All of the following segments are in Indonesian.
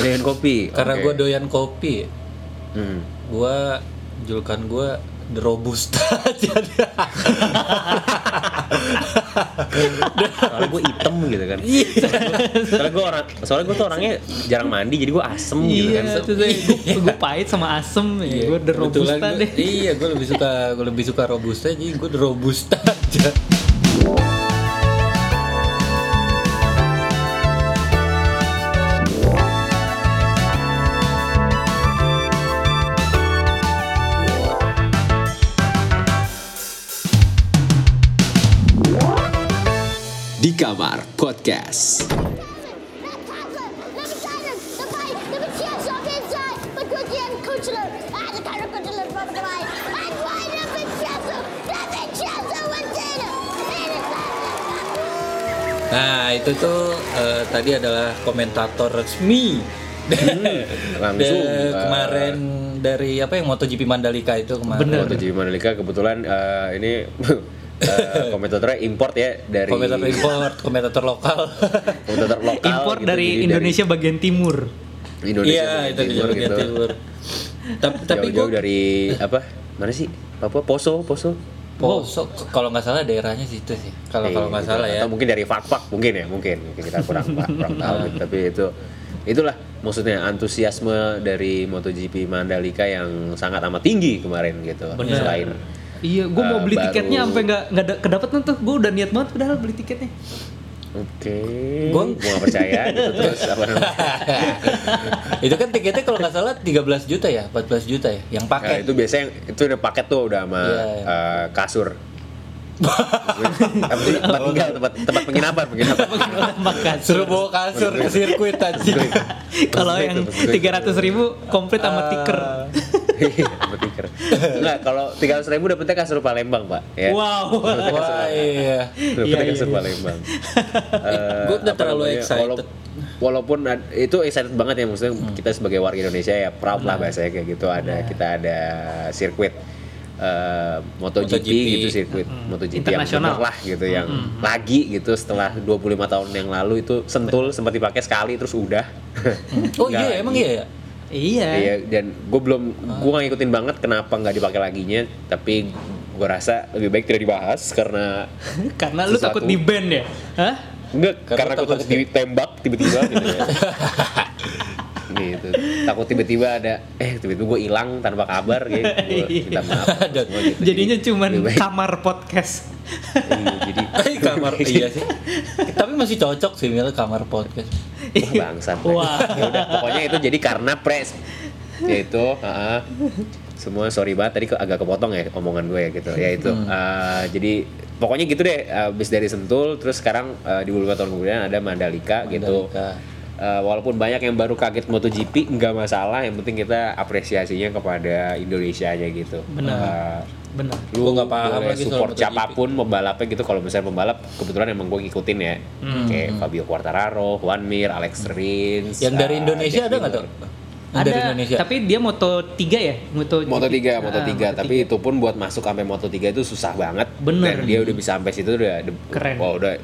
Doyan kopi. Karena oke. gue doyan kopi, Hmm. gue julukan gue The Robusta Soalnya gue item gitu kan. soalnya gue orang, soalnya gue tuh orangnya jarang mandi, jadi gue asem gitu kan. Iya, itu deh. Gue pahit sama asem ya. Gue the robusta deh. Iya, gue lebih suka gue lebih suka robusta jadi gue The Robusta aja. And it's Nah, itu tuh eh, tadi adalah komentator resmi langsung, Da- eh, kemarin dari apa yang MotoGP Mandalika itu kemarin. Bener. MotoGP Mandalika kebetulan eh, ini eh, komentatornya import ya dari Komentator import, komentator lokal. komentator lokal Impor gitu, dari Indonesia bagian timur. Indonesia Iya, bagian itu di timur bagian gitu. timur. Tapi tapi gue jauh-jauh dari apa mana sih Papua Poso Poso Poso kalau nggak salah daerahnya situ sih. Kalau Eh, kalau nggak gitu. salah ya. atau mungkin dari fak-fak mungkin ya mungkin mungkin kita kurang kurang tahu gitu. tapi itu itulah maksudnya antusiasme dari MotoGP Mandalika yang sangat amat tinggi kemarin gitu Bener. selain Iya, gue mau Eh, beli baru- tiketnya sampai nggak nggak da- kedapet tuh. Gue udah niat banget padahal beli tiketnya. oke Gua- gua nggak percaya gitu terus apa itu kan tiketnya kalau nggak salah 13 juta ya, 14 juta ya, yang Nah, paket. itu biasanya itu udah paket tuh udah sama Iya, iya. eh, kasur tempat tinggal tempat tempat penginapan penginapan Suruh bawa kasur ke sirkuit aja. Kalau yang tiga ratus ribu komplit sama tiker. Iya. Enggak, kalau tiga ratus ribu dapetnya kasur Palembang pak. Ya. Wow. Wah iya. Dapetnya Iya, iya, kasur iya. Palembang. Eh, Gua udah terlalu namanya, excited. walau- walaupun ad- itu excited banget ya maksudnya Hmm. kita sebagai warga Indonesia ya proud lah bahasanya kayak gitu ada kita ada sirkuit eh, MotoGP, MotoGP. gitu sirkuit MotoGP yang Internasional. lah gitu yang lagi gitu setelah 25 tahun yang lalu itu sentul sempat dipakai sekali terus udah Oh Nggak iya, emang iya ya? Iya. Iya dan gue belum gue nggak ngikutin banget kenapa nggak dipakai laginya tapi gue rasa lebih baik tidak dibahas karena Karena lu Sesuatu. takut di band ya? Hah? enggak Karena karena, gue takut takut ditembak tiba-tiba gitu ya. gitu takut tiba-tiba ada eh tiba-tiba gue hilang tanpa kabar gitu gue minta maaf Ada. semua gitu. Jadinya Jadi, cuman kamar podcast. iya, jadi Eh, kamar iya sih. Tapi masih cocok sih Mil kamar podcast. Wah, bangsat. Wah. Ya udah, pokoknya itu jadi karena pres yaitu heeh. semua sorry banget tadi agak kepotong ya omongan gue ya gitu. Ya itu. eh, jadi pokoknya gitu deh habis dari Sentul terus sekarang eh, di beberapa tahun kemudian ada Mandalika, gitu. Mandalika. Eh, walaupun banyak yang baru kaget MotoGP nggak masalah, yang penting kita apresiasinya kepada Indonesia aja gitu. Benar. Eh, Benar. lu nggak paham lagi soal support siapa pun pembalapnya gitu kalau misalnya pembalap kebetulan emang gue ngikutin ya Hmm. kayak Fabio Quartararo, Juan Mir, Alex Rins Yang dari uh, Indonesia Jack ada nggak tuh? Ada, dari Indonesia. tapi dia Moto 3 ya? Moto Moto 3, Moto Ah, 3, tapi itu pun buat masuk sampai Moto 3 itu susah banget. Bener. Dan dia udah bisa sampai situ udah Keren. Wah, udah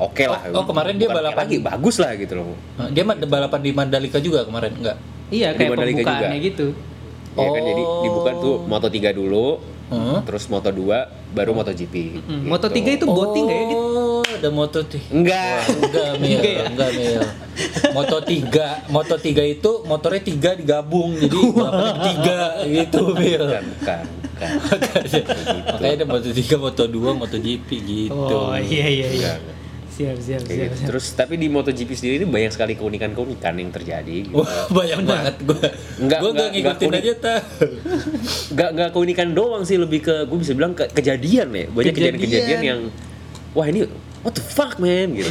oke lah. Oh, oh, kemarin dia Bukan balapan. lagi, bagus lah gitu loh. Dia mah balapan di Mandalika juga kemarin enggak? Iya, Di kayak Mandalika juga. pembukaannya gitu. Ya kan jadi Oh. dibuka tuh Moto 3 dulu, Hmm. terus Moto 2 baru MotoGP. Hmm, gitu. Moto 3 itu boating nggak ya? Dit? Oh, ada moto tiga. enggak. Enggak, Mil. Enggak ya? Enggak, Mil. Moto 3, Moto 3 itu motornya 3 digabung jadi balapannya tiga gitu, Mil. Bukan, bukan, bukan. Makanya ada Moto 3, Moto 2, Moto GP gitu. Oh, iya iya iya. Enggak. Siap siap Kayak siap. gitu. siap. Terus tapi di MotoGP sendiri ini banyak sekali keunikan-keunikan yang terjadi. Gitu. Wah, banyak banget gue. Enggak, gue enggak, enggak ngikutin enggak aja ta. Gak gak keunikan doang sih lebih ke gue bisa bilang ke kejadian ya. Banyak Kejadian. kejadian-kejadian yang wah ini what the fuck man gitu.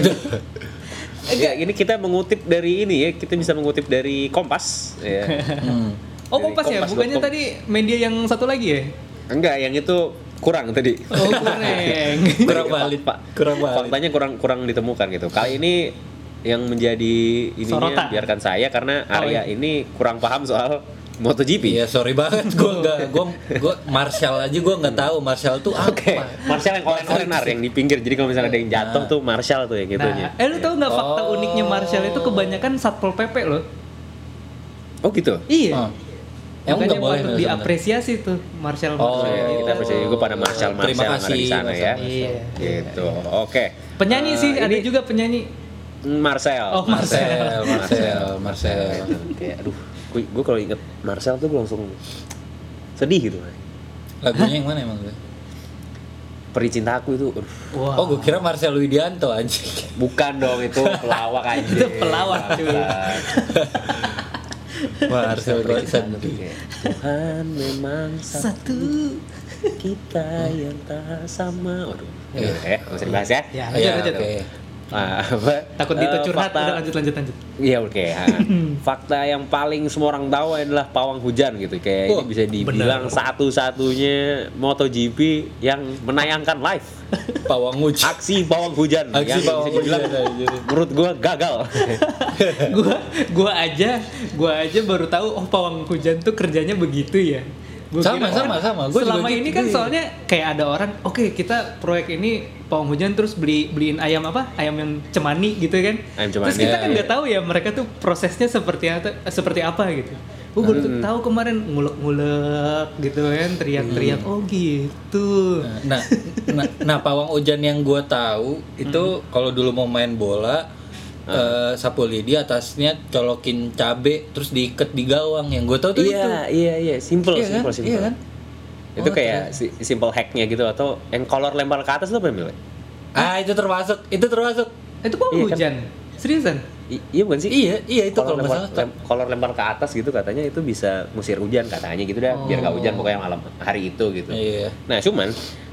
ya, ini kita mengutip dari ini ya, kita bisa mengutip dari Kompas ya. Hmm. Oh, Dari Kompas ya? Bukannya tadi media yang satu lagi ya? Enggak, yang itu kurang tadi. Oh, kurang. Kurang valid, Pak. Kurang valid. Faktanya kurang kurang ditemukan gitu. Kali ini yang menjadi ininya Sorotan. biarkan saya karena Oh, Arya iya. ini kurang paham soal MotoGP. Iya, sorry banget gue enggak gue gue Marshall aja gue enggak tahu Marshall tuh apa. Oke, Marshall yang oren-oren Ar, yang di pinggir. Jadi kalau misalnya ada yang jatuh tuh Marshall tuh yang gitunya. Nah, eh lu tahu nggak fakta Oh. uniknya Marshall itu kebanyakan satpol pp loh? Oh gitu. Iya. Oh. Emang Makanya nggak boleh patut diapresiasi tuh Marshall Oh, Marshall Ya, gitu. kita apresiasi juga pada Marshall Marshall Terima yang ada di kasih, sana ya. Marshall. Iya. Gitu. Oke. Penyanyi Eh, sih ada ini juga penyanyi. Marcel. Oh, Marcel, Marcel, Marcel. Kayak aduh, gue, gue kalau inget Marcel tuh gue langsung sedih gitu. Lagunya yang mana emang gue? Peri cintaku itu, aduh, Wah. Oh, gue kira Marcel Widianto anjing. bukan dong itu pelawak aja. Itu pelawak, cuy. Marcel Widianto. Tuhan memang satu kita yang tak sama. Waduh, Iya. eh, nggak usah dibahas ya. Ya, Iya, lanjut, lanjut. Ah? Takut Eh, curhat, fakta- udah lanjut lanjut lanjut. Iya oke. ha. Fakta yang paling semua orang tahu adalah pawang hujan gitu. Kayak Wah, ini bisa dibilang satu-satunya MotoGP yang menayangkan live Pawang Uj. aksi pawang hujan Aksi yang pawang bisa dibilang hujan, menurut gua gagal. gua gua aja gua aja baru tahu oh pawang hujan tuh kerjanya begitu ya. Gua Sama, sama, sama. Gua juga selama gitu, ini kan iya. soalnya kayak ada orang, oke kita proyek ini pawang hujan terus beli beliin ayam apa? Ayam yang cemani gitu kan. Ayam cemani. Terus kita kan iya. nggak tahu ya mereka tuh prosesnya seperti apa seperti apa gitu. Gue baru tuh tahu kemarin ngulek-ngulek gitu kan, teriak-teriak. Oh gitu. Nah, nah, nah pawang hujan yang gue tahu itu kalau dulu mau main bola eh, sapu lidi atasnya colokin cabe terus diikat di gawang yang gue tahu tuh itu. Iya iya iya simple Iya kan? simple simple. Iya kan? Itu Oh, kayak si- simple hacknya gitu atau yang kolor lempar ke atas itu apa Mil? Ah itu termasuk, itu termasuk. Itu pawang Iya kan? hujan. Seriusan? I- iya bukan sih? Iya, iya itu kolor kalau lempar, lem- kolor lempar ke atas gitu katanya itu bisa musir hujan katanya gitu dah biar nggak hujan pokoknya malam hari itu gitu. Iya. Nah cuman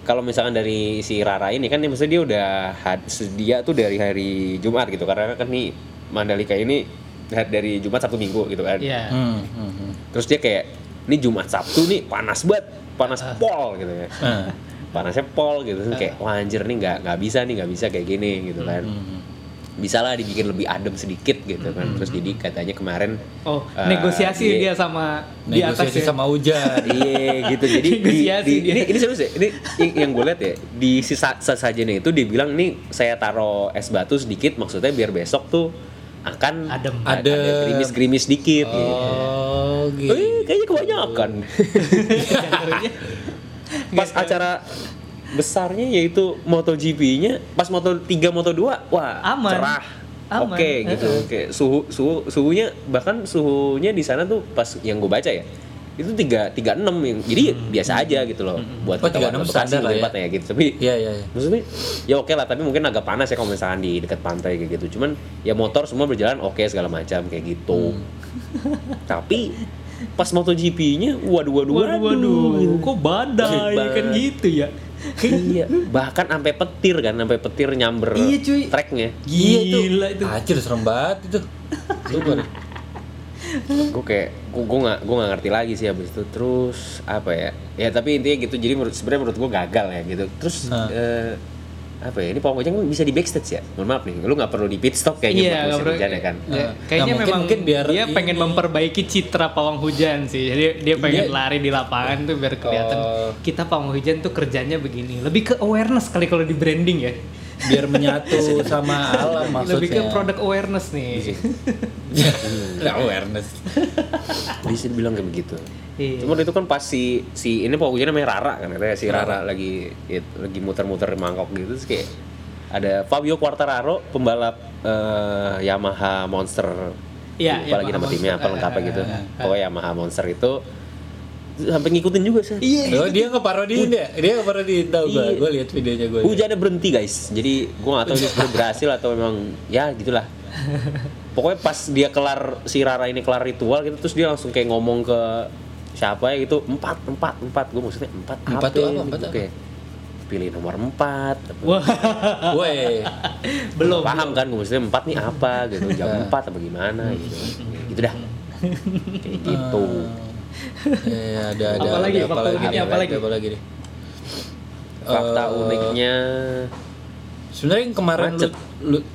kalau misalkan dari si Rara ini kan dia maksudnya dia udah had, sedia tuh dari hari Jumat gitu karena kan nih Mandalika ini dari Jumat Sabtu Minggu gitu kan. Iya. Hmm, hmm, hmm. Terus dia kayak ini Jumat Sabtu nih panas banget, panas pol gitu ya. Ah. Panasnya pol gitu Terus kayak wah anjir nih nggak nggak bisa nih nggak bisa kayak gini gitu kan. Hmm. Bisa lah dibikin lebih adem sedikit gitu kan. Terus jadi katanya kemarin Oh, eh, negosiasi dia- dia sama di atas Negosiasi ya. sama hujan. Iya gitu jadi di, Negosiasi di- dia. ini ini serius ya ini yang- yang gue lihat ya di sisa sesajennya itu dibilang nih saya taruh es batu sedikit maksudnya biar besok tuh akan Adem. ada gerimis-gerimis dikit gitu. Oh, gitu. Eh, kayaknya kebanyakan. Pas acara besarnya yaitu MotoGP-nya, pas Moto 3 Moto 2, wah Aman. cerah. Aman. Oke gitu. Heeh. Oke, suhu suhu suhunya bahkan suhunya di sana tuh pas yang gue baca ya. Itu 3 36 yang jadi biasa aja gitu loh buat Oh, kita 36 warga Bekasi standar lah ya. tempatnya gitu. Tapi Iya, iya, iya. maksudnya ya oke lah tapi mungkin agak panas ya kalau misalkan di dekat pantai kayak gitu cuman ya motor semua berjalan oke segala macam kayak gitu tapi pas MotoGP-nya waduh waduh Waduh, waduh, kok badai Ba- kan gitu ya? iya bahkan sampai petir kan sampai petir nyamber Iya, cuy. tracknya Iya itu. Gila itu. Anjir serem banget itu. Deh. gue kayak gue gue nggak gue nggak ngerti lagi sih abis itu terus apa ya ya tapi intinya gitu jadi menurut sebenarnya menurut gue gagal ya gitu terus eh, apa ya ini pawang hujan kan bisa di backstage ya mohon maaf nih lu nggak perlu di pit stop kayaknya Iya, buat musim perlu- hujan ya kan Ya, Nah, kayaknya mungkin- memang mungkin biar dia pengen ini- memperbaiki citra pawang hujan sih. Jadi dia pengen Iya. lari di lapangan tuh biar kelihatan Oh. kita pawang hujan tuh kerjanya begini. Lebih ke awareness kali kalau di branding ya. Biar menyatu sama alam maksudnya. Lebih ke product awareness nih. Nggak awareness. bisa dibilang kayak begitu Iya. Cuman itu kan pas si si ini pokoknya namanya Rara kan katanya si Rara lagi it- lagi muter-muter di mangkok gitu terus kayak ada Fabio Quartararo pembalap eh, Yamaha Monster Iya, lupa lagi Yamaha nama timnya apa lengkapnya gitu eh, eh. pokoknya Yamaha Monster itu sampai ngikutin juga sih Iya. Oh, dia ngeparodiin ya? Dia ngeparodiin tau gua. Iya. Gua lihat videonya gua. hujannya berhenti guys jadi gua gak tahu ini sebenarnya berhasil atau memang ya gitulah pokoknya pas dia kelar si Rara ini kelar ritual gitu terus dia langsung kayak ngomong ke siapa ya gitu empat empat empat gue maksudnya empat Empat tuh apa? ya? Empat apa? Kayak, pilih nomor empat Wah, Woi. belum. paham kan gue maksudnya empat nih apa gitu jam empat apa gimana gitu gitu dah kayak gitu Ya, ada ada Apa lagi? ada Fakta uniknya apa lagi? Apa lagi nih? fakta Eh, uniknya Sebenarnya yang kemarin Macet. lu, lu-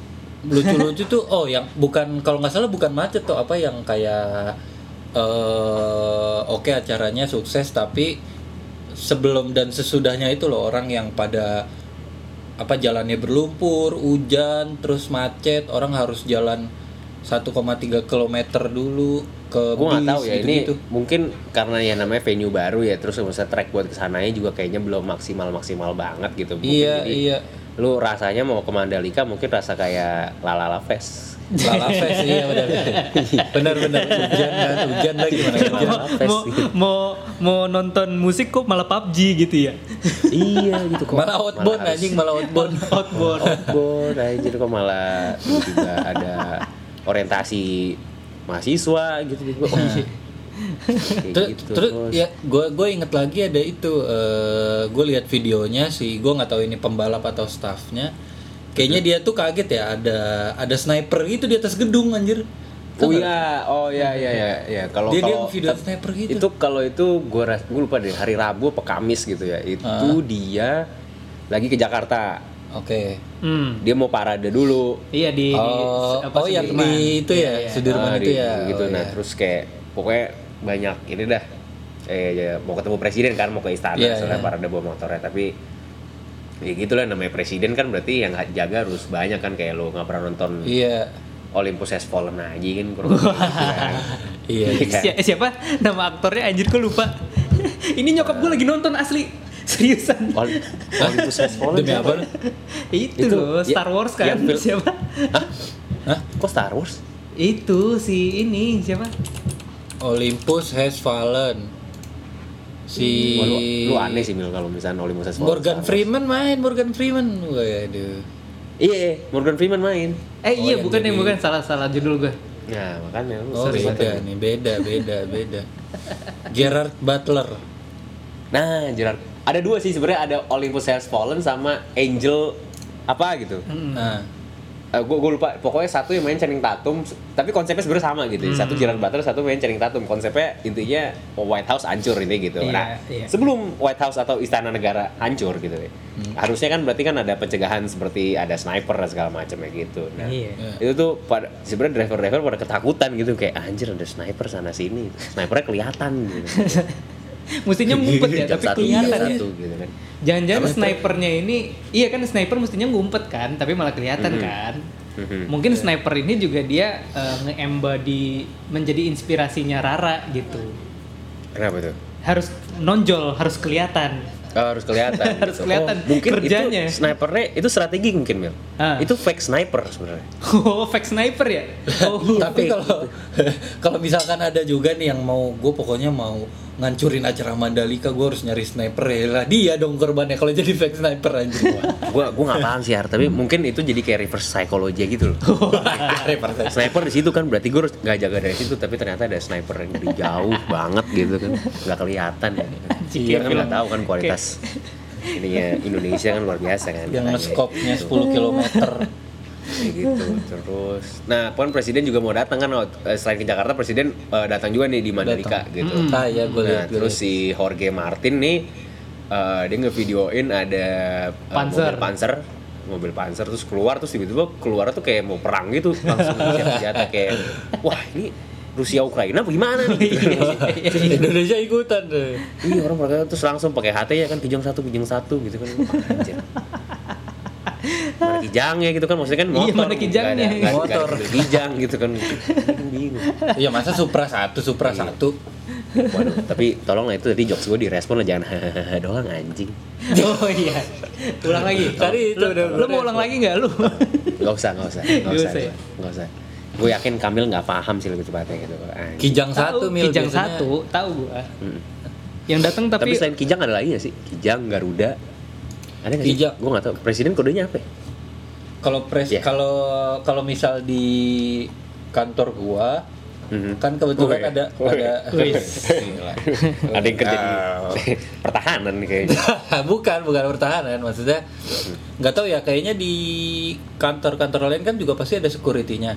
lucu-lucu tuh oh yang bukan kalau nggak salah bukan macet tuh apa yang kayak eh oke acaranya sukses tapi sebelum dan sesudahnya itu loh orang yang pada apa jalannya berlumpur, hujan, terus macet, orang harus jalan 1,3 km dulu ke gue nggak bis tahu ya ini gitu-gitu. mungkin karena ya namanya venue baru ya terus misalnya track buat ke sananya juga kayaknya belum maksimal maksimal banget gitu Mungkin Iya, jadi iya. lu rasanya mau ke Mandalika mungkin rasa kayak Lalala Fest Lala Fest iya benar. benar benar hujan kan hujan lagi mana hujan. mau, mau mau nonton musik kok malah PUBG gitu ya iya gitu kok Malah outbound anjing malah outbound. outbound outbound anjir kok malah tiba ada orientasi mahasiswa gitu gitu oh, iya. Terus, gitu, terus Bos. ya gue gue inget lagi ada itu gue lihat videonya sih gue nggak tahu ini pembalap atau staffnya kayaknya dia tuh kaget ya ada ada sniper gitu di atas gedung anjir Oh iya, oh iya iya iya iya. Kalau dia dia video sniper gitu itu kalau itu gue gue lupa deh hari Rabu apa Kamis gitu ya. Itu Ah. dia lagi ke Jakarta. Oke hmm. Dia mau parade dulu. iya di, di oh, apa, oh yang di itu ya Iya, iya. Sudirman Ah, itu di- ya gitu. Oh, nah, iya. terus kayak pokoknya banyak ini dah. Eh ya, mau ketemu presiden kan mau ke istana Iya, soalnya iya. parade bawa motornya tapi ya gitu lah namanya presiden kan berarti yang jaga harus banyak kan kayak lo nggak pernah nonton iya Olympus Has Fallen aja kan kurang lebih gitu kan. iya Iya kan? Si- siapa nama aktornya anjir gue lupa ini nyokap gue lagi nonton asli seriusan? Ol- Olympus Has Fallen demi apa itu, Itu, loh ya- Star Wars kan? Yang film- siapa? Hah? Kok Star Wars? itu si ini siapa? Olympus has fallen. Si Wah, lu, lu aneh sih Mil kalau misalnya Olympus Has Fallen. Morgan. Freeman main Morgan Freeman. Waduh Iya, Morgan Freeman main. eh Oh, iya yang bukan yang jadi- bukan salah salah judul gue Nah, makanya lu oh beda nih beda beda beda. Gerard Butler Nah, Gerard. Ada dua sih sebenarnya ada Olympus Has Fallen sama Angel apa gitu. nah gue gue lupa pokoknya satu yang main Channing Tatum tapi konsepnya sebenarnya sama gitu. Satu Gerard Butler satu main Channing Tatum. Konsepnya intinya White House hancur ini gitu Iya, nah. iya. sebelum White House atau Istana Negara hancur gitu ya. Harusnya kan berarti kan ada pencegahan seperti ada sniper dan segala macamnya gitu nah. Iya. itu tuh pada sebenarnya driver-driver pada ketakutan gitu kayak anjir ada sniper sana sini. Snipernya kelihatan gitu mestinya ngumpet ya Jam tapi kelihatan ya satu gitu kan jangan-jangan snipernya ini iya kan sniper mestinya ngumpet kan tapi malah kelihatan kan Mhm. mungkin sniper ini juga dia eh, nge-embody menjadi inspirasinya Rara gitu kenapa tuh harus nonjol harus kelihatan Oh, harus kelihatan. Harus gitu. kelihatan Oh, mungkin kerjanya. itu snipernya itu strategi mungkin Mil. Ah. Itu fake sniper sebenarnya. oh fake sniper ya oh tapi kalau kalau misalkan ada juga nih yang mau gue pokoknya mau ngancurin acara Mandalika gue harus nyari sniper ya lah dia dong korbannya kalau jadi fake sniper anjir gua gua nggak paham sih Har, tapi mungkin itu jadi kayak reverse psychology gitu loh. sniper di situ kan berarti gue harus nggak jaga dari situ tapi ternyata ada sniper yang dari jauh banget gitu kan nggak kelihatan ya. Iya kan nggak tahu kan kualitas ininya Indonesia kan luar biasa kan. yang gitu. 10 km gitu terus. Nah kan presiden juga mau datang kan eh, selain ke Jakarta presiden eh, datang juga nih di Mandalika gitu. Ah ya gue nah, lihat gua terus si Jorge Martin nih eh, dia ngevideoin ada eh, Panzer. mobil panzer. Mobil panzer terus keluar terus tiba-tiba keluar tuh kayak mau perang gitu. Langsung senjata kayak wah ini Rusia Ukraina gimana nih? Gitu. Indonesia ikutan deh iya orang mereka terus langsung pakai HT ya kan kijang satu kijang satu gitu kan. Anjir. Mana kijangnya gitu kan maksudnya kan Iya, motor. mana kijangnya? ada- Motor. kijang gitu kan. Bingung iya masa Supra satu Supra Iya. satu? Waduh tapi tolong lah itu tadi jokes gue direspon lah jangan hahaha doang anjing. Oh iya. Ulang lagi. Tadi itu lu, udah- lu mau ulang lagi nggak lu? Nggak usah nggak usah nggak Nggak usah. usah ya? nggak usah. Gue yakin Kamil nggak paham sih lebih tepatnya gitu. Anjing. Kijang satu mil kijang biasanya. satu tahu gua. Mm. yang datang tapi, tapi, selain kijang ada lagi nggak sih? Kijang Garuda ada nggak sih Kijang. gue nggak tahu presiden kodenya apa ya? kalau pres Iya. kalau kalau misal di kantor gua Mhm. kan kebetulan Wih. ada Wih. ada Wih. Gila. ada yang kerja di Ah. pertahanan nih kayaknya bukan bukan pertahanan maksudnya nggak tahu ya kayaknya di kantor-kantor lain kan juga pasti ada security-nya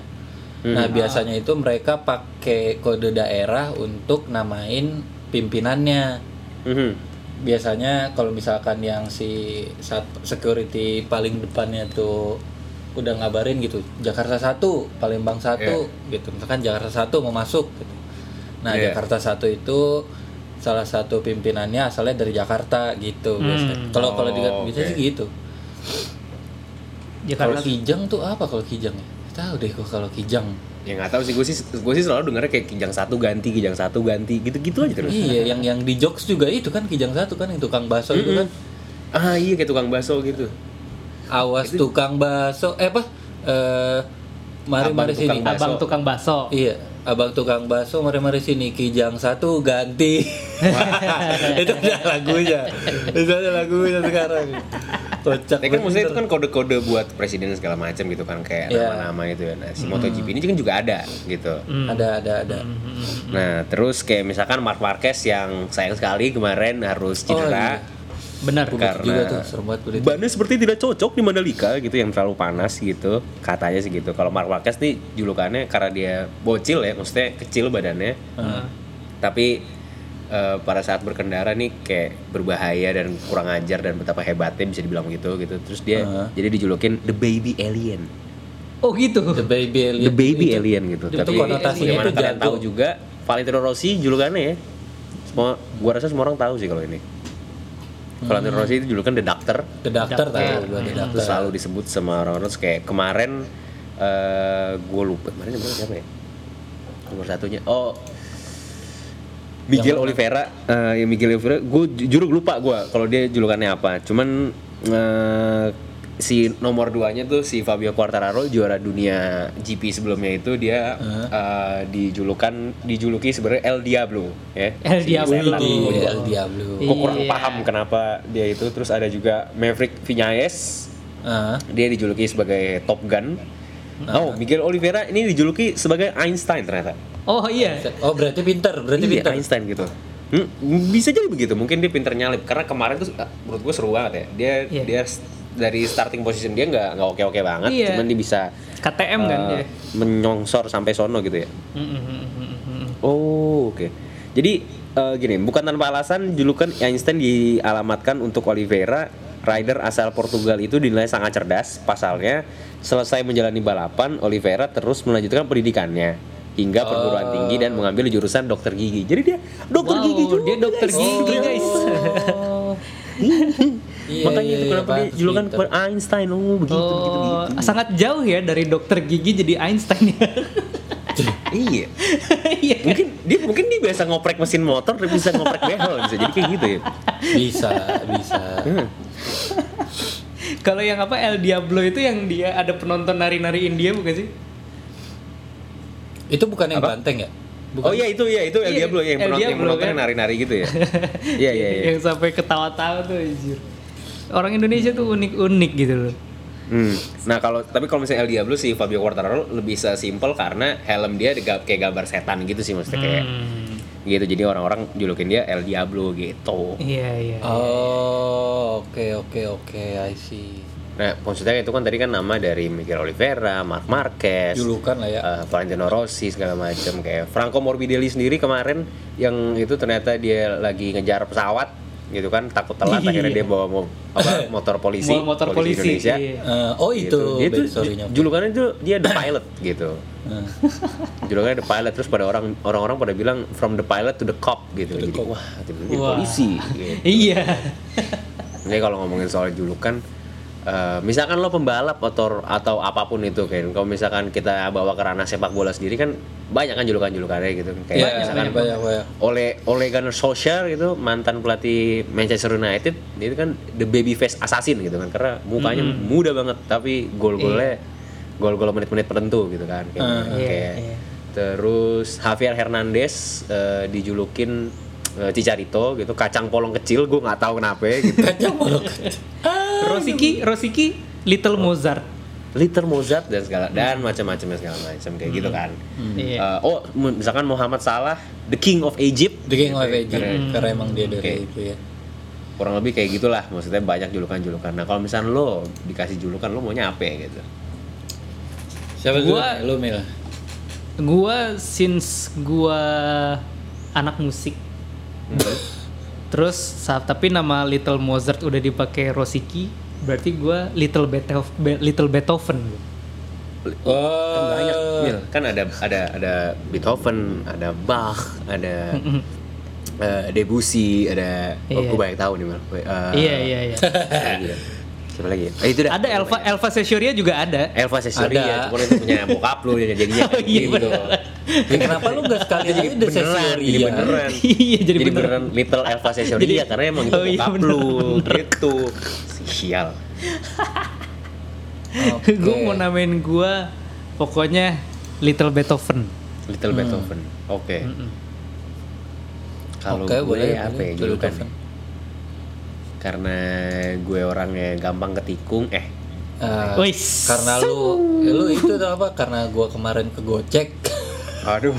nah biasanya itu mereka pakai kode daerah untuk namain pimpinannya Mhm. Biasanya kalau misalkan yang si sat- security paling depannya tuh udah ngabarin gitu Jakarta satu Palembang satu gitu. Misalkan Jakarta satu mau masuk gitu. Nah Iya. Jakarta satu itu salah satu pimpinannya asalnya dari Jakarta gitu biasanya kalau kalau di Oh, biasanya sih gitu. Kalau Jakarta Kijang tuh apa kalau Kijang ya? Tahu deh gua kalau Kijang ya nggak tahu sih gue sih gue sih selalu dengarnya kayak kijang satu ganti kijang satu ganti gitu-gitu aja terus Iya, yang yang di jokes juga itu kan kijang satu kan yang tukang bakso itu kan. ah iya kayak tukang bakso gitu Awas tukang bakso. Eh apa? Eh mari Abang mari sini. tukang. Abang tukang bakso. Iya, abang tukang bakso mari mari sini kijang satu ganti. itu ada lagunya. itu ada lagunya sekarang. Kocak. Tapi kan maksudnya itu kan kode-kode buat presiden segala macam gitu kan kayak Iya. nama-nama itu ya. Nah, si MotoGP ini kan juga ada gitu. ada ada ada. Nah, terus kayak misalkan Mark Marquez yang sayang sekali kemarin harus Oh, cedera. iya. Benar. Karena juga tuh serem banget berita. Bannya seperti tidak cocok di Mandalika gitu yang terlalu panas gitu. Katanya sih gitu. Kalau Mark Marquez nih julukannya karena dia bocil ya, maksudnya kecil badannya. Tapi eh, pada saat berkendara nih kayak berbahaya dan kurang ajar dan betapa hebatnya bisa dibilang gitu gitu. Terus dia Heeh. jadi dijulukin the baby alien. Oh gitu. The baby alien. The baby Itu- alien gitu. itu Tapi konotasinya bagaimana itu jago. tahu juga Valentino Rossi julukannya ya. Semua gua rasa semua orang tahu sih kalau ini. Valentino Rossi itu julukan The Doctor. The Doctor tahu Doctor. gua The Itu Doctor. selalu disebut sama orang-orang kayak kemarin eh gue lupa kemarin nomor siapa ya? Nomor satunya. Oh Miguel Yang? Oliveira, eh ya Miguel Oliveira, gue jujur lupa gue kalau dia julukannya apa. Cuman eh, si nomor duanya tuh si Fabio Quartararo juara dunia GP sebelumnya itu dia eh, dijulukan dijuluki sebenarnya El Diablo ya. El Si Diablo. Gua juga- El Diablo. Gue kurang Iya. paham kenapa dia itu. Terus ada juga Maverick Vinales, Ah, dia dijuluki sebagai Top Gun. Oh, Miguel Oliveira ini dijuluki sebagai Einstein ternyata. Oh iya. Oh berarti pinter, berarti Iya, pinter. Einstein gitu. Hmm, bisa jadi begitu. Mungkin dia pinter nyalip karena kemarin tuh menurut gue seru banget ya. Dia Iya. dia dari starting position dia nggak nggak oke oke banget, Iya. cuman dia bisa KTM kan eh, dia. menyongsor sampai sono gitu ya. Mm. Oh, oke. Jadi eh, gini, bukan tanpa alasan julukan Einstein dialamatkan untuk Oliveira, rider asal Portugal itu dinilai sangat cerdas. Pasalnya, selesai menjalani balapan, Oliveira terus melanjutkan pendidikannya hingga perguruan tinggi dan mengambil jurusan dokter gigi. Jadi dia dokter Wow, gigi juga. dia dokter guys. gigi guys. Iya, Makanya iya, itu iya, kenapa dia pantes julukan pinter. Einstein. Oh, begitu begitu Oh, begitu. sangat jauh ya dari dokter gigi jadi Einstein ya. Iya. Iya. Mungkin dia mungkin dia biasa ngoprek mesin motor, dia bisa ngoprek behel bisa jadi kayak gitu ya. Bisa, bisa. Hmm. Kalau yang apa El Diablo itu yang dia ada penonton nari-nari India bukan sih? Itu bukan yang Apa? banteng ya? Oh iya itu ya itu El Iya, Diablo yang penonton yang kan? nari-nari gitu ya. Iya iya iya. Yang sampai ketawa-tawa tuh anjir. Orang Indonesia tuh unik-unik gitu loh. Hmm. Nah kalau tapi kalau misalnya El Diablo si Fabio Quartararo lebih simpel karena helm dia ga- kayak gambar setan gitu sih maksudnya kayak Hmm. gitu jadi orang-orang julukin dia El Diablo gitu. Iya iya. Oh, oke oke oke, I see. Nah maksudnya itu kan tadi kan nama dari Miguel Oliveira, Marc Marquez, Julukan lah ya. eh, Valentino Rossi segala macam kayak Franco Morbidelli sendiri kemarin yang itu ternyata dia lagi ngejar pesawat gitu kan takut telat Iya. akhirnya dia bawa mo- apa, motor polisi Bawa motor polisi, Indonesia iya. Eh, oh itu, sorry nyampe. julukannya itu dia the pilot gitu Eh, julukannya the pilot terus pada orang orang-orang pada bilang from the pilot to the cop gitu To the jadi cop. wah Wah. polisi gitu. Iya. Jadi kalau ngomongin soal julukan eh, misalkan lo pembalap atau atau apa pun itu kan kalau misalkan kita bawa ke ranah sepak bola sendiri kan banyak kan julukan-julukannya gitu. Kayak Iya, misalkan banyak, banyak, banyak. oleh oleh Gunnar Solskjaer gitu mantan pelatih Manchester United dia itu kan the baby face assassin gitu kan. Karena mukanya muda banget tapi gol-golnya gol-gol menit-menit tertentu gitu kan kayak. Iya, kayak- iya. terus Javier Hernandez eh, dijulukin eh, Cicarito gitu. Kacang polong kecil gue nggak tahu kenapa ya, gitu. Kacang polong. Rosiki, Rosiki Little Mozart. Liter Mozart dan segala dan macam-macamnya segala macam kayak gitu kan. Iya. Eh, oh misalkan Muhammad Salah, the King of Egypt, The King of Egypt. Keren. Karena emang dia dari Oke. itu ya. kurang lebih kayak gitulah. Maksudnya banyak julukan-julukan. Nah kalau misalnya lo dikasih julukan lo maunya apa ya gitu? Siapa dulu? Gua- Lu Mil. Gua since gua anak musik. Terus saat tapi nama Little Mozart udah dipakai Rosiki, berarti gua Little Beethoven, Little Beethoven. Oh, Kan banyak, Mil. Kan ada ada ada Beethoven, ada Bach, ada eh, Debussy, ada oh, Iya. gue banyak tahu nih Mil. Eh, Iya iya iya. siapa lagi ya? Eh, itu dah. Ada Elva Elva Sesioria juga ada. Elva Sesoria, Ada. cuma itu punya bokap lu jadinya Oh, iya, gitu. Ya, kenapa lu nggak sekali Jadi udah beneran, jadi beneran. Iya, jadi jadi beneran. beneran Little Elva Sesoria Jadi- karena emang itu Oh, iya, bokap bener, lu bener. gitu. Sial. Oke. gue mau namain gue pokoknya Little Beethoven. Little Beethoven. Oke. Kalau Oke, gue boleh, apa boleh. ya julukan? Karena gue orangnya gampang ketikung, eh Eh, Wis. karena lu ya lu itu apa? Karena gua kemarin ke Gocek. Aduh.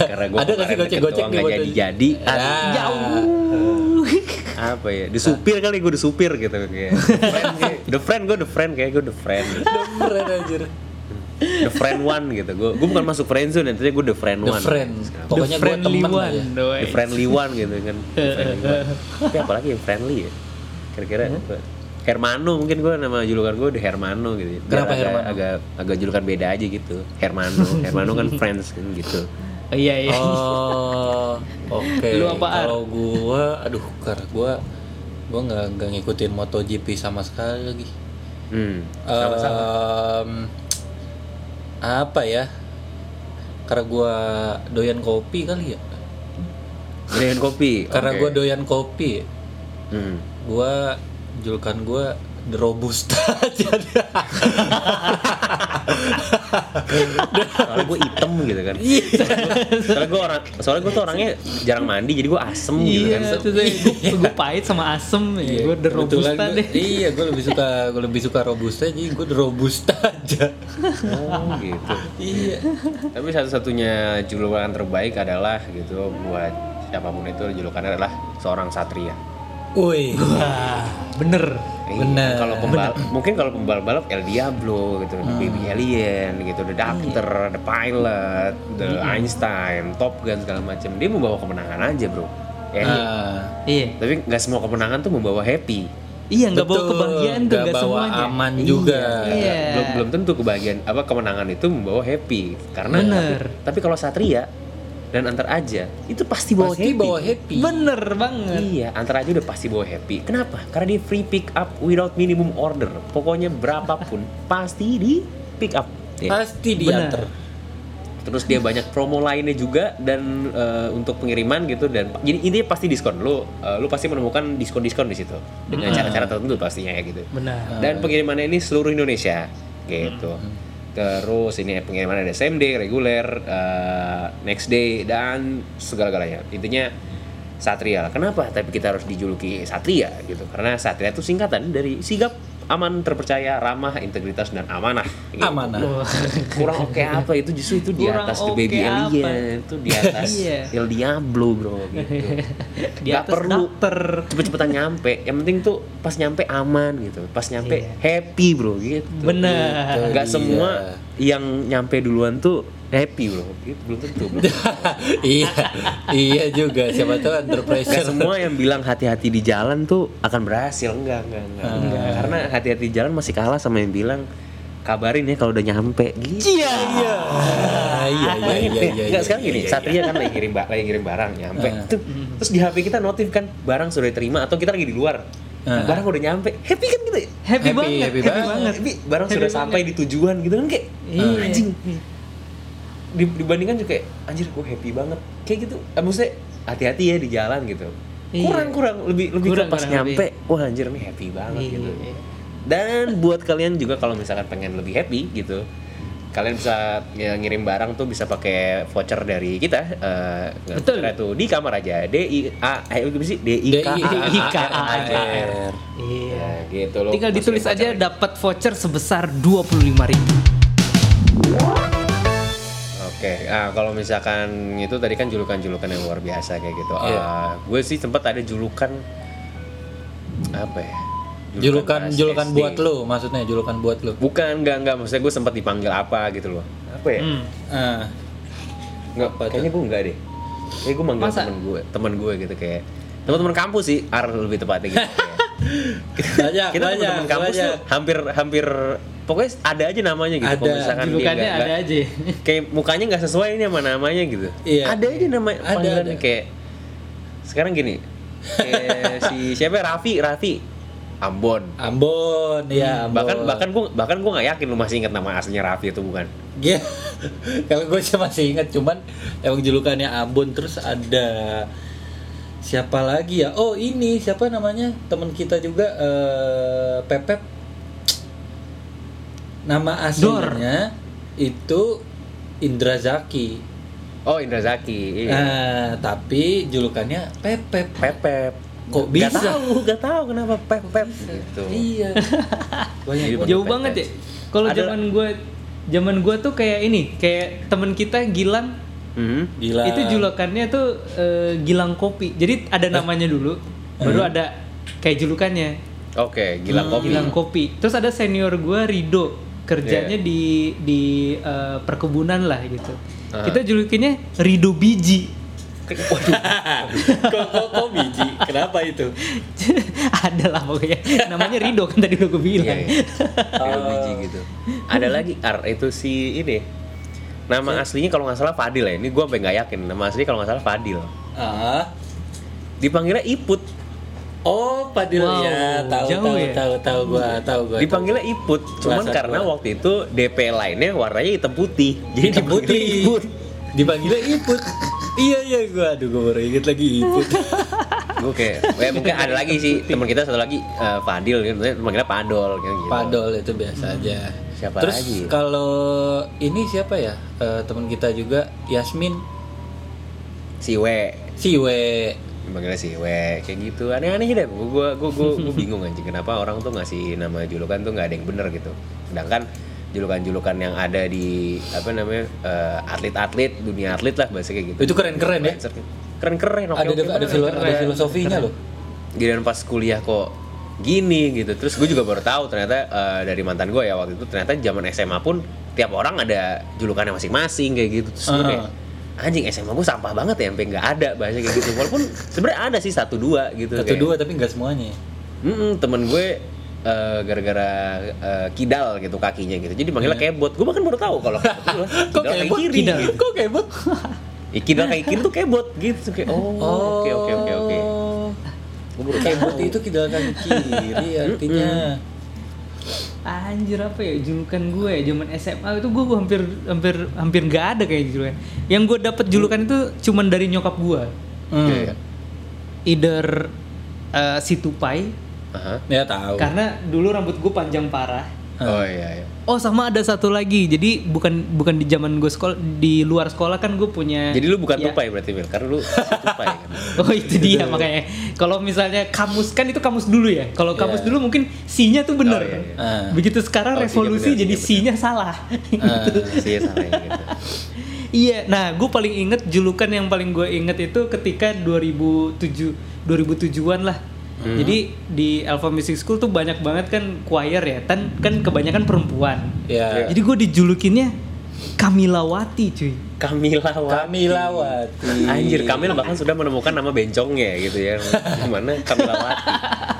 Karena gue Ada nggak sih gocek-gocek di nggak foto? jadi jadi. Ah. Jauh. Apa ya? Di supir kali gue di supir gitu kayak. The friend, the friend gue the friend kayak gue the friend. Keren anjir. The friend one gitu. Gue gue bukan masuk friend zone, nantinya gue the friend The one. friend. The Pokoknya gua friendly temen one, aja. The friendly one gitu kan. The. Tapi apalagi yang friendly ya? Kira-kira apa? Hermano mungkin gue nama julukan gue The Hermano gitu. Biar Kenapa agak, Hermano? Agak agak julukan beda aja gitu. Hermano, Hermano kan friends kan gitu. Oh, iya iya. Oh, oke. Lu apaan? Kalau gua, aduh, karena gua gua nggak nggak ngikutin MotoGP sama sekali lagi. Hmm. Sama-sama. Apa ya? Karena gua doyan kopi kali ya. Dengan kopi. Karena Oke. gua doyan kopi, Hmm. gua julukan gua The Robusta jadi. soalnya gue item gitu kan soalnya gue orang soalnya gue tuh orangnya jarang mandi jadi gue asem gitu Iya, kan terus gue gue pahit sama asem ya. Gue the robusta gua- deh. Iya, gua lebih suka gua lebih suka robusta jadi gua The Robusta aja. oh gitu iya. tapi satu-satunya julukan terbaik adalah gitu buat siapa pun itu julukannya adalah seorang satria Woi. Wah, bener. Iya, Bener. kalau pembalap mungkin kalau pembalap balap El Diablo gitu the Baby Alien gitu the Doctor the Pilot the Einstein Top Gun segala macam dia membawa kemenangan aja bro ya Ah, Iya. tapi nggak semua kemenangan tuh membawa happy Iya, nggak bawa kebahagiaan tuh, Nggak semuanya. aman juga. Iya. belum belum tentu kebahagiaan apa kemenangan itu membawa happy karena Bener. tapi, tapi kalau satria dan antar aja itu pasti bawa pasti happy. bawa happy. Bener banget. iya antar aja udah pasti bawa happy. Kenapa? Karena dia free pick up without minimum order. Pokoknya berapapun pasti di pick up. Ya. Pasti diantar. terus dia banyak promo lainnya juga dan eh, untuk pengiriman gitu dan jadi intinya pasti diskon. Lu eh, lu pasti menemukan diskon diskon di situ dengan cara-cara tertentu pastinya ya gitu. Benar. dan pengirimannya ini seluruh Indonesia gitu terus ini pengiriman ada same day reguler eh, next day dan segala-galanya. Intinya Satria kenapa? Tapi kita harus dijuluki Satria gitu. Karena Satria itu singkatan dari sigap aman terpercaya ramah integritas dan amanah gitu. Amanah. Kurang oke apa itu justru itu di Kurang atas the oke baby apa? alien itu di atas Iya. El Diablo bro gitu Di atas perlu dokter. cepet-cepetan nyampe yang penting tuh pas nyampe aman gitu pas nyampe Iya. happy bro gitu Bener. nggak Iya. semua yang nyampe duluan tuh happy bro gitu belum tentu bro iya, iya juga. Siapa tahu under Gak pressure. semua yang bilang hati-hati di jalan tuh akan berhasil enggak enggak enggak, enggak. karena hati-hati di jalan masih kalah sama yang bilang kabarin ya kalau udah nyampe gitu Iya. Ah, iya, iya, iya, iya, Enggak iya, sekarang iya, gini, iya, Satria kan lagi ngirim lagi ngirim barang nyampe. Ah. Tuh, Terus di HP kita notif kan barang sudah diterima atau kita lagi di luar. Ah. Barang udah nyampe. Happy kan gitu ya? Happy, Happy, banget, happy happy, banget. banget. Happy, barang Happy sudah banget. sampai di tujuan gitu kan kayak Iya. anjing. Di- dibandingkan juga kayak anjir gue happy banget. Kayak gitu. Eh, maksudnya hati-hati ya di jalan gitu. Iya. Kurang kurang lebih lebih Kurang, pas kurang nyampe. Wah anjir ini happy banget Iya. gitu. Dan buat kalian juga kalau misalkan pengen lebih happy gitu, kalian bisa ya, ngirim barang tuh bisa pakai voucher dari kita. eh Betul. tuh di kamar aja. D I A eh apa sih? D I K A R. Iya. Ya, gitu loh. Tinggal ditulis aja dapat voucher sebesar 25.000. Oke, ah kalau misalkan itu tadi kan julukan-julukan yang luar biasa kayak gitu. Iya. Ah, gue sih sempat ada julukan apa ya? Julukan julukan SD. buat lu, maksudnya julukan buat lu. Bukan, enggak, enggak. Maksudnya gue sempat dipanggil apa gitu loh. Apa ya? Hmm. Ah, Enggak, Apa kayaknya gue enggak deh. Kayak gue manggil Masa? temen gue, temen gue gitu kayak teman-teman kampus sih, ar lebih tepatnya gitu. banyak, kita banyak, teman-teman kampus banyak. tuh hampir hampir pokoknya ada aja namanya gitu. Ada. Kalau misalkan dia Julukannya nggak- ada nggak- aja. kayak mukanya nggak sesuai ini sama namanya gitu. Iya. Ada aja nama Ada, panggilannya ada. kayak sekarang gini. Kayak si siapa ya? Raffi, Raffi. Ambon. Ambon ya Ambon. Bahkan bahkan gua bahkan gua nggak yakin lu masih ingat nama aslinya Raffi itu bukan. Iya. Kalau gue sih masih ingat cuman emang julukannya Ambon terus ada siapa lagi ya? Oh ini siapa namanya teman kita juga eh, Pepep. Nama aslinya itu Indra Zaki. Oh Indra Zaki. Iya. Nah, tapi julukannya Pepep. Pepep. Kok Gak bisa? tahu, gak tahu kenapa Pepep gitu. Iya. Banyak Jadi banget. Jauh Pepes. banget ya. Kalau zaman gue zaman gue tuh kayak ini, kayak temen kita Gilang Mhm. Gila. itu julukannya tuh eh, Gilang Kopi. Jadi ada namanya dulu, baru ada kayak julukannya Oke, Gilang Kopi. Gilang Kopi. Terus ada senior gue Rido, kerjanya Iya. di di eh, perkebunan lah gitu. Aha. Kita julukinnya Rido Biji. kok, kok, kok biji? Kenapa itu? ada lah pokoknya. Namanya Rido kan tadi udah gue bilang. Iya, iya. Rido biji gitu. Ada lagi Ar itu si ini. Nama aslinya kalau nggak salah Fadil ya. Ini gue sampai nggak yakin. Nama aslinya kalau nggak salah Fadil. Ah. Dipanggilnya Iput. Oh, Padil Wow, ya, tahu jauh tahu ya? tahu tahu gua, tahu gua. Dipanggilnya Iput. Cuman karena satu. waktu itu DP lainnya warnanya hitam putih. Jadi Hitam dipanggilnya putih. Iput. Dipanggilnya Iput. iya iya gua, aduh gua baru inget lagi Iput. Gue kayak, ya mungkin ada lagi sih teman kita satu lagi eh, Fadil gitu, manggilnya Padol gitu. Padol itu biasa aja. Siapa Terus lagi? kalau ini siapa ya? Eh, teman kita juga Yasmin Siwe, Siwe. Manggilnya Siwe, kayak gitu. Aneh-aneh deh. Gue gue gue gue bingung anjing kenapa orang tuh ngasih nama julukan tuh nggak ada yang bener gitu. Sedangkan julukan-julukan yang ada di apa namanya eh, atlet-atlet dunia atlet lah bahasa kayak gitu. Itu keren-keren ya. Keren-keren. oke, Ada ada, banget, filo- ada keren. filosofinya loh. Giliran pas kuliah kok gini gitu. Terus gue juga baru tahu ternyata eh, dari mantan gue ya waktu itu ternyata zaman SMA pun tiap orang ada julukannya masing-masing kayak gitu. Terus gue Ah. kayak anjing SMA gue sampah banget ya sampai nggak ada bahasa kayak gitu. Walaupun sebenarnya ada sih satu dua gitu. Satu kayak, dua tapi nggak semuanya. "Mm-mm, temen gue eh, gara-gara eh, kidal gitu kakinya gitu. Jadi manggilnya kebot. Gue bahkan baru tahu kalau Kok kebot? kiri. Kidal. Gitu. Kok kebot? Ya, kidal kaki kiri tuh kebot gitu. Kayak oh, oke oke oke oke. Gue baru Kebot itu kidal kaki kiri artinya. Anjir apa ya julukan gue ya zaman SMA itu gue hampir hampir hampir nggak ada kayak julukan. Yang gue dapet julukan itu cuman dari nyokap gue. Hmm. Iya. Either eh, si Tupai Aha. Ya tahu. karena dulu rambut gue panjang parah. Oh iya iya. Oh sama ada satu lagi. Jadi bukan bukan di zaman gue sekolah di luar sekolah kan gue punya. Jadi lu bukan Ya. tupai berarti Mil, karena lu tupai kan. Oh itu dia makanya. Kalau misalnya kamus kan itu kamus dulu ya. Kalau kamus Iya. dulu mungkin C-nya tuh bener. Oh, iya, iya. Ah. Begitu sekarang Oh, revolusi bener, jadi C-nya C-nya salah. Ah. Sih salah ya, gitu. Iya, nah gue paling inget julukan yang paling gue inget itu ketika 2007 2007-an lah. Hmm. Jadi di Alpha Music School tuh banyak banget kan choir ya, kan kan kebanyakan perempuan. Ya. Jadi gue dijulukinnya Kamilawati cuy. Kamila Wati. Kamilawati. Anjir, Kamil bahkan sudah menemukan nama bencongnya gitu ya. Gimana Kamila Wati.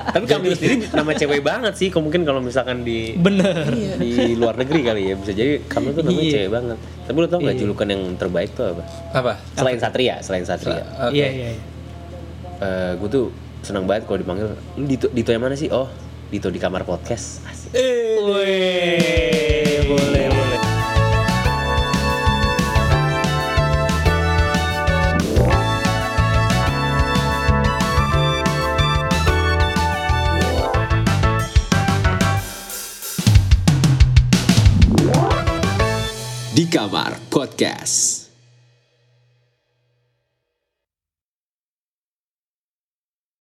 Tapi Kamil sendiri nama cewek banget sih. Mungkin kalau misalkan di Bener. di luar negeri kali ya bisa jadi Kamil tuh namanya Iya. cewek banget. Tapi lu tau nggak Iya. julukan yang terbaik tuh apa? Apa? Selain Satria, selain Satria. Oke. Iya iya. iya. Eh, gue tuh senang banget kalau dipanggil lu Dito, Dito yang mana sih? Oh, Dito di kamar podcast. Asik. Eh, boleh boleh. Di Kamar Podcast.